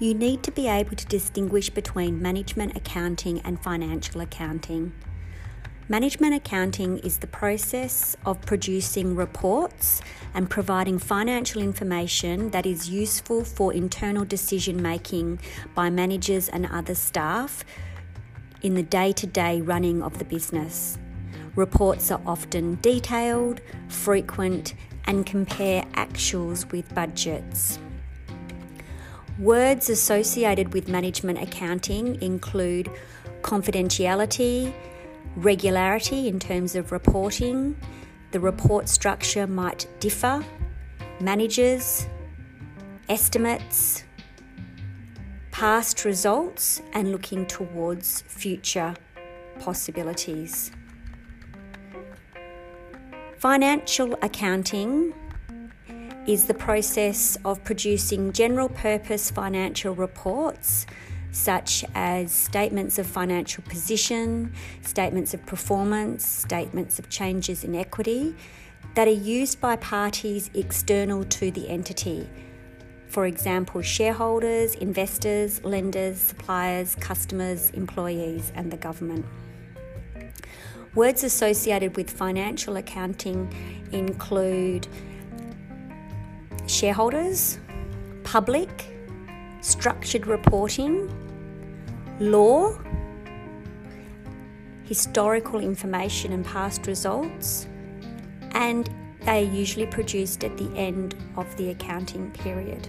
You need to be able to distinguish between management accounting and financial accounting. Management accounting is the process of producing reports and providing financial information that is useful for internal decision making by managers and other staff in the day to day running of the business. Reports are often detailed, frequent, and compare actuals with budgets. Words associated with management accounting include confidentiality, regularity in terms of reporting, the report structure might differ, managers, estimates, past results, and looking towards future possibilities. Financial accounting is the process of producing general purpose financial reports such as statements of financial position, statements of performance, statements of changes in equity that are used by parties external to the entity. For example, shareholders, investors, lenders, suppliers, customers, employees, and the government. Words associated with financial accounting include shareholders, public, structured reporting, law, historical information and past results, and they are usually produced at the end of the accounting period.